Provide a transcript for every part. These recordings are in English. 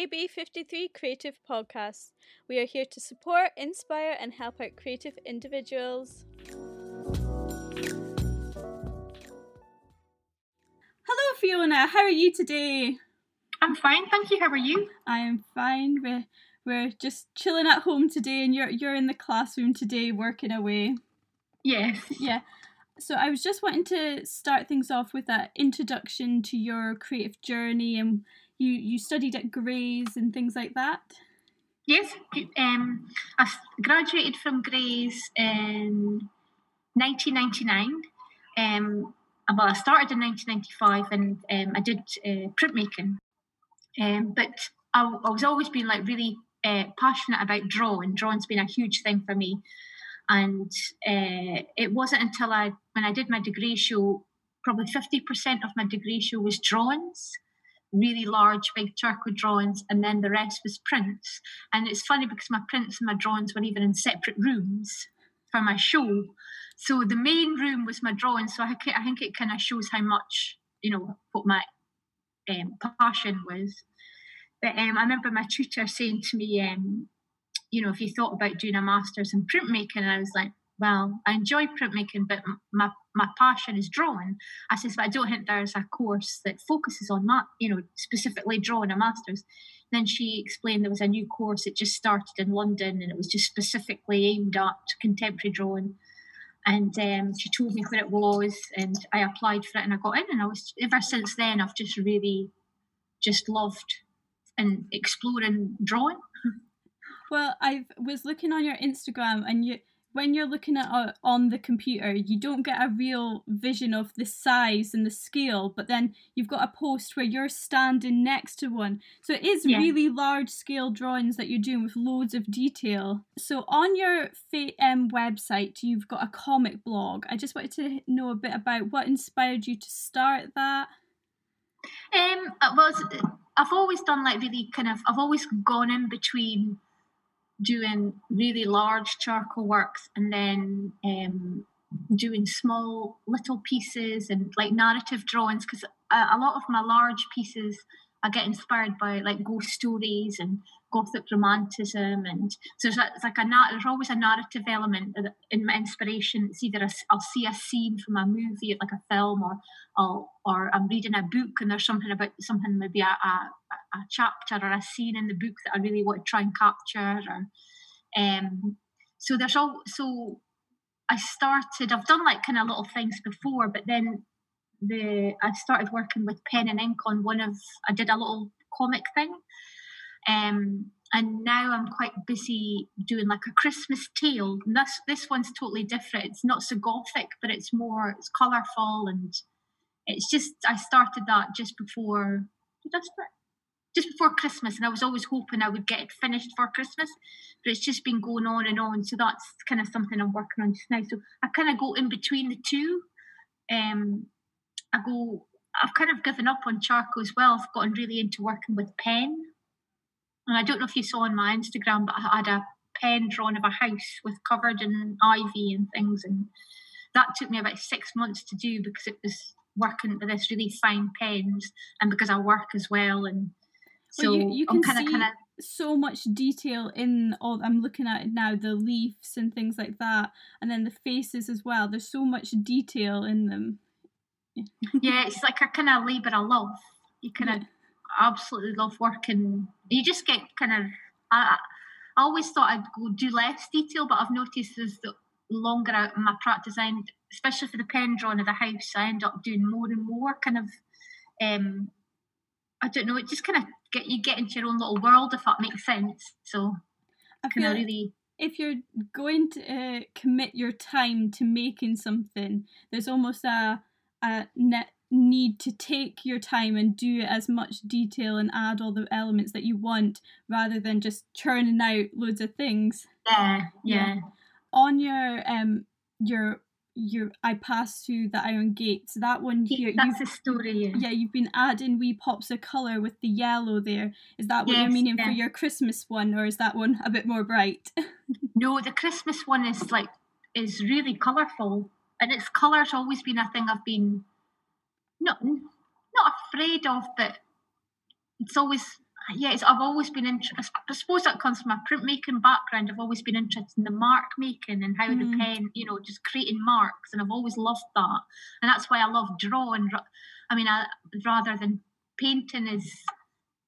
AB53 Creative Podcast. We are here to support, inspire, and help out creative individuals. Hello, Fiona. How are you today? I'm fine, thank you. How are you? I am fine. We're, we're just chilling at home today, and you're you're in the classroom today, working away. Yes. Yeah. So I was just wanting to start things off with an introduction to your creative journey, and you you studied at Gray's and things like that. Yes. Um, I graduated from Gray's in 1999. Um, well, I started in 1995 and um, I did uh, printmaking. Um, but I, I was always been like really uh, passionate about drawing. Drawing's been a huge thing for me. And uh, it wasn't until I, when I did my degree show, probably 50% of my degree show was drawings, really large, big charcoal drawings, and then the rest was prints. And it's funny because my prints and my drawings were even in separate rooms for my show. So the main room was my drawing. So I, I think it kind of shows how much, you know, what my um, passion was. But um, I remember my tutor saying to me, um, you know, if you thought about doing a master's in printmaking, and I was like, well, I enjoy printmaking, but my my passion is drawing. I says, but I don't think there's a course that focuses on that, you know, specifically drawing a master's. Then she explained there was a new course that just started in London, and it was just specifically aimed at contemporary drawing. And um, she told me where it was, and I applied for it, and I got in. And I was ever since then, I've just really just loved and exploring drawing. Well, I was looking on your Instagram, and you when you're looking at uh, on the computer, you don't get a real vision of the size and the scale. But then you've got a post where you're standing next to one, so it is yeah. really large scale drawings that you're doing with loads of detail. So on your um, website, you've got a comic blog. I just wanted to know a bit about what inspired you to start that. Um, well, I've always done like really kind of. I've always gone in between doing really large charcoal works and then um, doing small little pieces and like narrative drawings because a, a, lot of my large pieces I get inspired by like ghost stories and gothic romanticism and so it's like, it's like a there's always a narrative element in my inspiration. It's either I'll see a scene from a movie like a film or I'll, or I'm reading a book and there's something about something maybe a, a, a chapter or a scene in the book that I really want to try and capture or um so there's all so I started I've done like kind of little things before but then the I started working with pen and ink on one of I did a little comic thing um, and now I'm quite busy doing like a Christmas tale. And this this one's totally different. It's not so gothic, but it's more it's colourful and it's just I started that just before? Just before Christmas, and I was always hoping I would get it finished for Christmas, but it's just been going on and on. So that's kind of something I'm working on just now. So I kind of go in between the two. Um, I go. I've kind of given up on charcoal as well. I've gotten really into working with pen and I don't know if you saw on my Instagram, but I had a pen drawn of a house with covered in ivy and things, and that took me about six months to do because it was working with this really fine pens, and because I work as well, and so well, you, you, can kinda, see kinda... so much detail in all. I'm looking at it now, the leaves and things like that, and then the faces as well. There's so much detail in them. Yeah, it's like a kind of labour of love. You kind of. Yeah absolutely love working. You just get kind of. I, I always thought I'd go do less detail, but I've noticed as the longer out in my practice, I end, especially for the pen drawing of the house, I end up doing more and more kind of. Um, I don't know. It just kind of get you get into your own little world, if that makes sense. So, I kind of really if you're going to uh, commit your time to making something, there's almost a net need to take your time and do as much detail and add all the elements that you want rather than just churning out loads of things. Yeah, yeah. On your um your your I pass through the iron gates. That one here. That's a story. Yeah. yeah, you've been adding wee pops of colour with the yellow there. Is that what yes, you're meaning yeah. for your Christmas one, or is that one a bit more bright? no, the Christmas one is like is really colourful, and its colour's always been a thing I've been not not afraid of, but it's always yes, I've always been interested. I suppose that comes from my printmaking background. I've always been interested in the mark making and how mm. the pen, you know, just creating marks, and I've always loved that. And that's why I love drawing. I mean, I, rather than painting is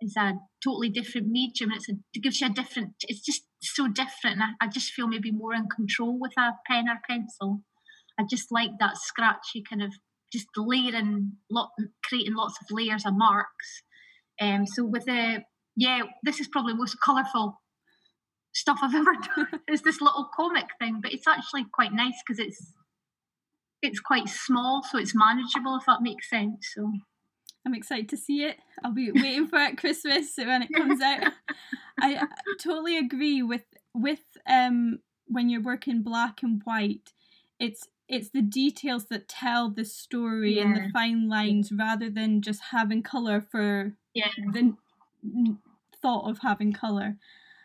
is a totally different medium. It's a, it gives you a different. It's just so different. I, I just feel maybe more in control with a pen or pencil. I just like that scratchy kind of just layering, lot, creating lots of layers of marks. Um, so with the yeah, this is probably most colourful stuff I've ever done. Is this little comic thing, but it's actually quite nice because it's it's quite small, so it's manageable if that makes sense. So I'm excited to see it. I'll be waiting for it Christmas when it comes out. I totally agree with with um when you're working black and white. It's it's the details that tell the story yeah. and the fine lines rather than just having color for yeah. the thought of having color.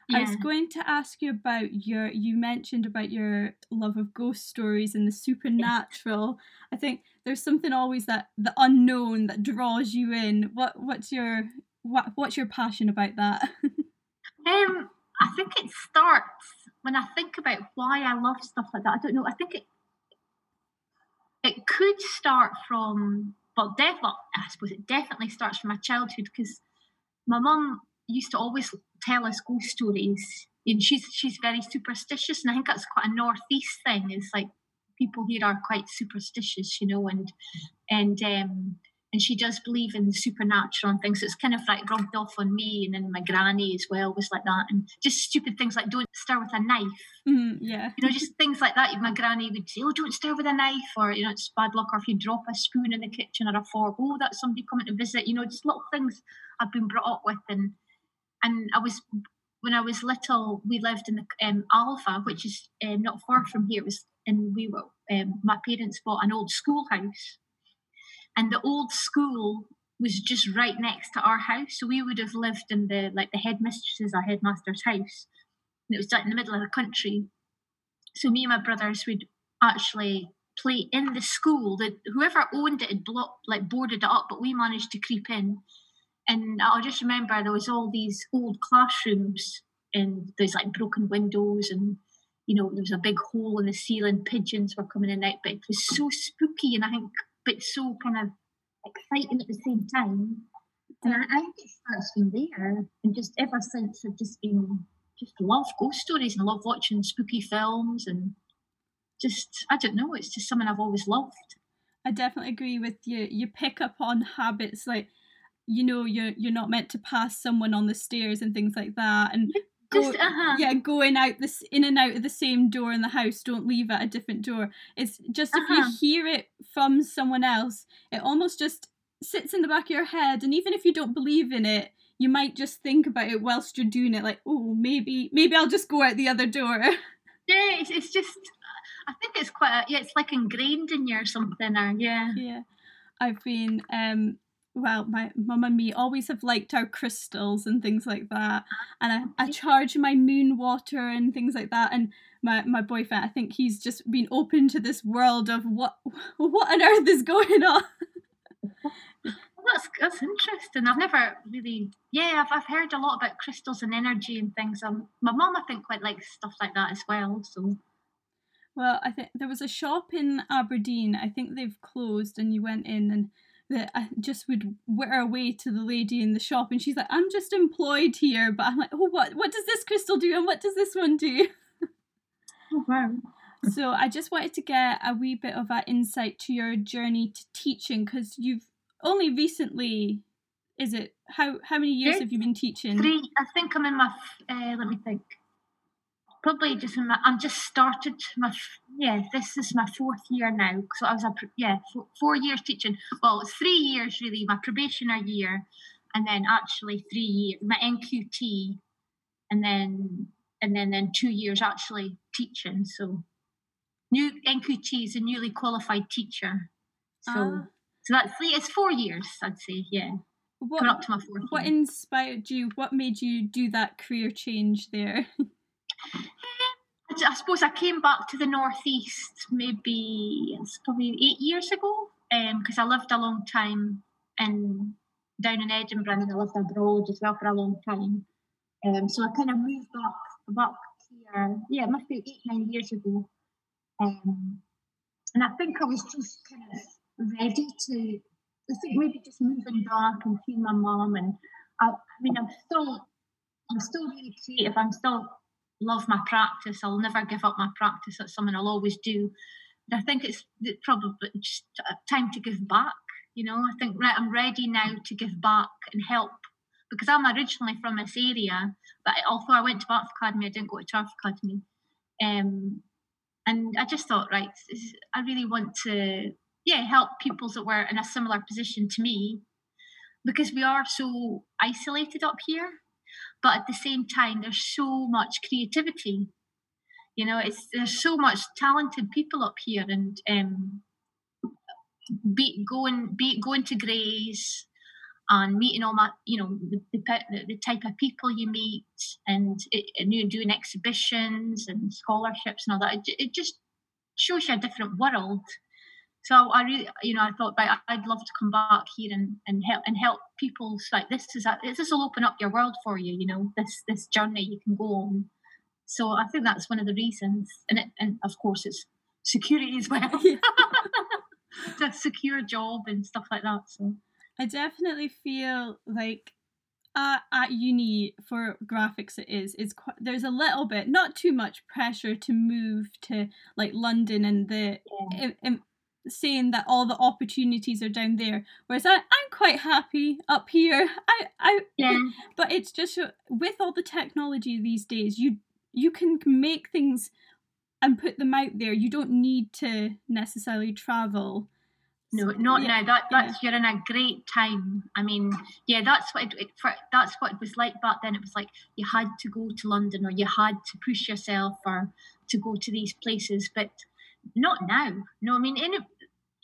Yeah. I was going to ask you about your. You mentioned about your love of ghost stories and the supernatural. I think there's something always that the unknown that draws you in. What What's your what What's your passion about that? um, I think it starts when I think about why I love stuff like that. I don't know. I think it it could start from well, definitely. I suppose it definitely starts from my childhood because my mum used to always tell us ghost stories. And she's she's very superstitious, and I think that's quite a northeast thing. It's like people here are quite superstitious, you know, and and um, and she does believe in the supernatural and things. So it's kind of like rubbed off on me, and then my granny as well was like that, and just stupid things like don't stir with a knife. Mm, yeah, you know, just things like that. My granny would say, "Oh, don't stir with a knife," or you know, it's bad luck. Or if you drop a spoon in the kitchen or a fork, oh, that's somebody coming to visit. You know, just little things I've been brought up with, and and I was when I was little, we lived in the um, Alvah, which is um, not far from here. It was and we were um, my parents bought an old schoolhouse, and the old school was just right next to our house. So we would have lived in the like the headmistress's or headmaster's house, and it was like in the middle of the country. So me and my brothers would actually play in the school. That whoever owned it had blocked, like boarded it up, but we managed to creep in and I just remember there was all these old classrooms and there's like broken windows and you know there was a big hole in the ceiling pigeons were coming in out but it was so spooky and I think but so kind of exciting at the same time. And I, I think it starts from there. And just ever since I've just been just love ghost stories and love watching spooky films and just I don't know it's just something I've always loved. I definitely agree with you. You pick up on habits like you know you're you're not meant to pass someone on the stairs and things like that. And go, Just, uh-huh. yeah going out this in and out of the same door in the house don't leave at a different door it's just uh-huh. if you uh-huh. hear it from someone else it almost just sits in the back of your head and even if you don't believe in it you might just think about it whilst you're doing it like oh maybe maybe i'll just go out the other door yeah it's, it's just i think it's quite a, yeah it's like ingrained in you or something or yeah yeah i've been um well, my mum and me always have liked our crystals and things like that. And I, I charge my moon water and things like that. And my, my boyfriend, I think he's just been open to this world of what what on earth is going on. well, that's that's interesting. I've never really, yeah, I've, I've heard a lot about crystals and energy and things. Um, my mum, I think, quite likes stuff like that as well. So. Well, I think there was a shop in Aberdeen. I think they've closed, and you went in and that I just would wear away to the lady in the shop and she's like, I'm just employed here. But I'm like, oh, what, what does this crystal do? And what does this one do? Oh, wow. So I just wanted to get a wee bit of an insight to your journey to teaching because you've only recently, is it, how, how many years have you been teaching? Three. I think I'm in my, uh, let me think probably just my, I'm just started my yeah this is my fourth year now. So I was a yeah four, four years teaching. Well it's three years really my probationer year and then actually three years my NQT and then and then then two years actually teaching. So new NQT is a newly qualified teacher. So uh, so that's it's four years I'd say yeah. What, coming up to my fourth what year. inspired you? What made you do that career change there I suppose I came back to the northeast maybe it's probably eight years ago because um, I lived a long time in down in Edinburgh and I lived abroad as well for a long time. Um, so I kind of moved back back here. Yeah, it must be eight nine years ago. Um, and I think I was just kind of ready to. I think maybe just moving back and seeing my mum and I, I mean I'm still I'm still really creative. I'm still love my practice. I'll never give up my practice. That's something I'll always do. But I think it's probably just time to give back. You know, I think right, I'm ready now to give back and help because I'm originally from this area. But although I went to Banff Academy, I didn't go to Turriff Academy. Um, and I just thought, right, I really want to, yeah, help pupils that were in a similar position to me because we are so isolated up here. But at the same time, there's so much creativity. You know, it's there's so much talented people up here, and um, be going be going to Gray's and meeting all my, you know, the, the, the type of people you meet, and, and you doing exhibitions and scholarships and all that. It, it just shows you a different world so I really, you know, I thought, right, I'd love to come back here and, and help and help people. Like this is a, this will open up your world for you. You know, this this journey you can go on. So I think that's one of the reasons, and it, and of course it's security as well. Yeah. it's a secure job and stuff like that. So I definitely feel like uh, at uni for graphics it is is quite, there's a little bit not too much pressure to move to like london and the yeah saying that all the opportunities are down there whereas I, i'm quite happy up here i i yeah but it's just with all the technology these days you you can make things and put them out there you don't need to necessarily travel no, not yeah, now. That that's yeah. you're in a great time. I mean, yeah, that's what it, it, for, that's what it was like back then. It was like you had to go to London or you had to push yourself or to go to these places, but not now. No, I mean, in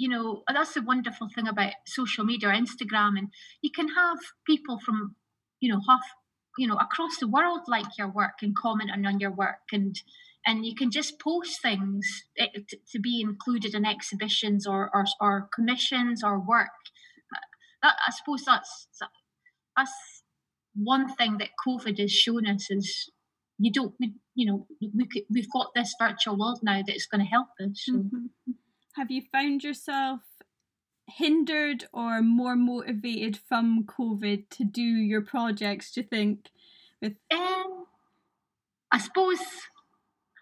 you know that's the wonderful thing about social media instagram and you can have people from you know half you know across the world like your work and comment on your work and and you can just post things eh, to be included in exhibitions or or, or commissions or work that, i suppose that's that's one thing that covid has shown us is you don't you know we we've got this virtual world now that's going to help us so. mm-hmm have you found yourself hindered or more motivated from COVID to do your projects? Do you think? With um, I suppose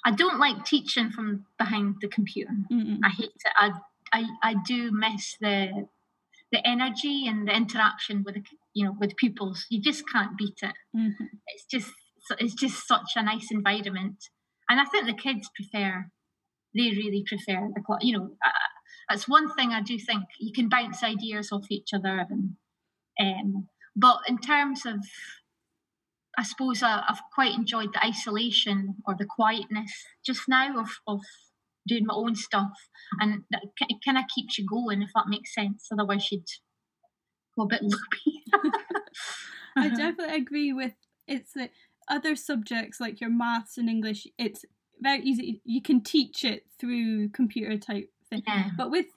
I don't like teaching from behind the computer. Mm-mm. I hate it. I, I I do miss the the energy and the interaction with the, you know with pupils. You just can't beat it. Mm-hmm. It's just it's just such a nice environment, and I think the kids prefer they really prefer the you know uh, that's one thing I do think you can bounce ideas off each other and um, but in terms of I suppose I, have quite enjoyed the isolation or the quietness just now of, of doing my own stuff and that it kind of keeps you going if that makes sense otherwise you'd go a bit loopy. I definitely agree with it's the other subjects like your maths and English it's very easy. You can teach it through computer type thing, yeah. but with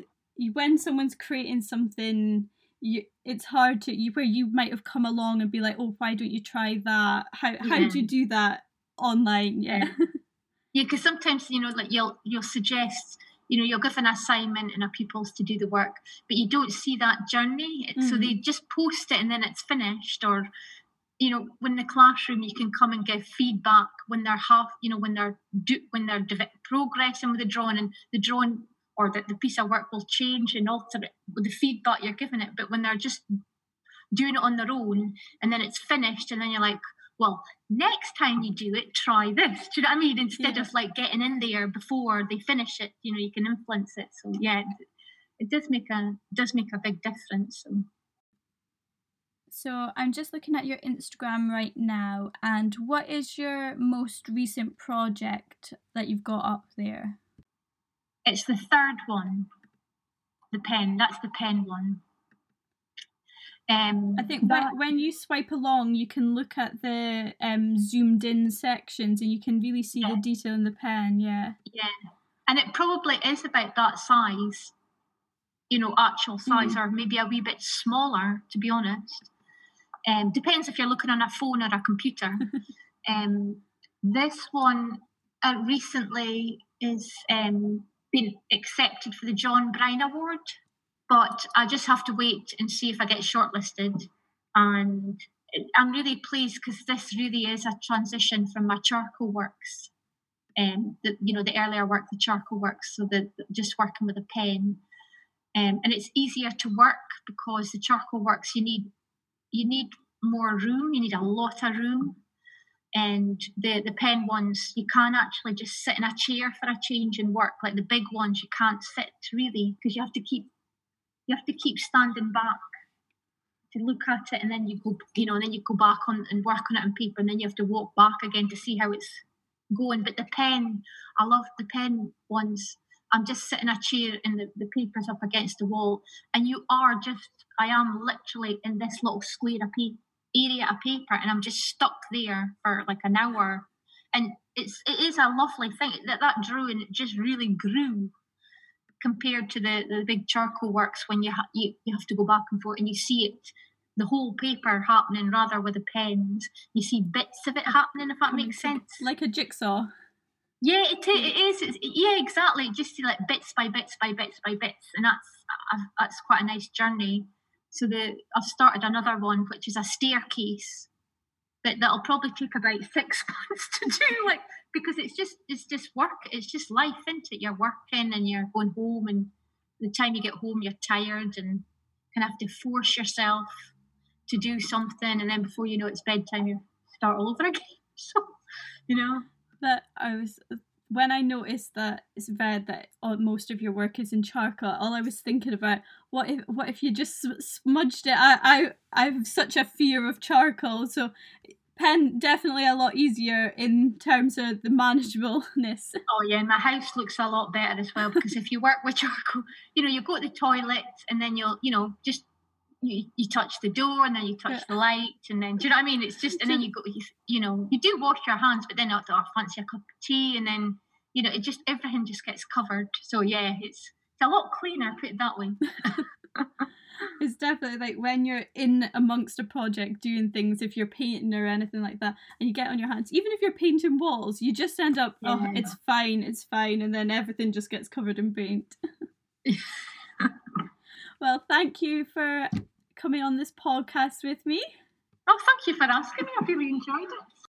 when someone's creating something, you it's hard to you where you might have come along and be like, oh, why don't you try that? How yeah. how do you do that online? Yeah. Yeah, because sometimes you know, like you'll you'll suggest you know you'll give an assignment and a pupils to do the work but you don't see that journey mm-hmm. so they just post it and then it's finished or you know when the classroom you can come and give feedback when they're half you know when they're do, when they're progressing with the drawing and the drawing or the, the piece of work will change and alter it with the feedback you're giving it but when they're just doing it on their own and then it's finished and then you're like well next time you do it try this do you know what i mean instead yeah. of like getting in there before they finish it you know you can influence it so yeah it, it does make a does make a big difference so. So I'm just looking at your Instagram right now, and what is your most recent project that you've got up there? It's the third one, the pen. That's the pen one. Um, I think that, when, when you swipe along, you can look at the um, zoomed in sections and you can really see yeah. the detail in the pen. Yeah. Yeah. And it probably is about that size. you know, actual size, mm. or maybe a wee bit smaller, to be honest. Um, depends if you're looking on a phone or a computer. um, this one uh, recently is um, been accepted for the John Byrne Award, but I just have to wait and see if I get shortlisted. And I'm really pleased because this really is a transition from my charcoal works, um, the, you know, the earlier work, the charcoal works, so the, just working with a pen. Um, and it's easier to work because the charcoal works you need you need more room, you need a lot of room. And the, the pen ones, you can't actually just sit in a chair for a change and work. Like the big ones, you can't sit really because you have to keep you have to keep standing back to look at it and then you go you know and then you go back on and work on it on paper and then you have to walk back again to see how it's going but the pen i love the pen ones i'm just sitting a chair and the, the paper's up against the wall and you are just i am literally in this little square of paper area of paper and i'm just stuck there for like an hour. And it's it is a lovely thing that that drawing it just really grew compared to the, the big charcoal works when you, ha- you you have to go back and forth and you see it the whole paper happening rather with the pens. You see bits of it happening if that makes sense. like a jigsaw yeah it, it is it's, yeah exactly just like bits by bits by bits by bits and that's uh, that's quite a nice journey. So the I've started another one which is a staircase that that'll probably take about six months to do like because it's just it's just work it's just life isn't it? You're working and you're going home and the time you get home you're tired and kind of have to force yourself to do something and then before you know it's bedtime you start all over again so you know that i was when I noticed that it's read that uh, most of your work is in charcoal, all I was thinking about what if what if you just smudged it? I I I have such a fear of charcoal, so pen definitely a lot easier in terms of the manageableness. Oh yeah, and my house looks a lot better as well because if you work with charcoal, you know, you go to the toilet and then you'll, you know, just you, you touch the door and then you touch the light and then do you know what I mean? It's just and then you go, you, you know, you do wash your hands, but then oh, I fancy a cup of tea and then you know, it just everything just gets covered. So yeah, it's it's a lot cleaner. Put it that way. it's definitely like when you're in amongst a project doing things if you're painting or anything like that and you get on your hands even if you're painting walls you just end up oh, yeah. oh it's fine it's fine and then everything just gets covered in paint well thank you for coming on this podcast with me. Oh thank you for asking me. I really enjoyed it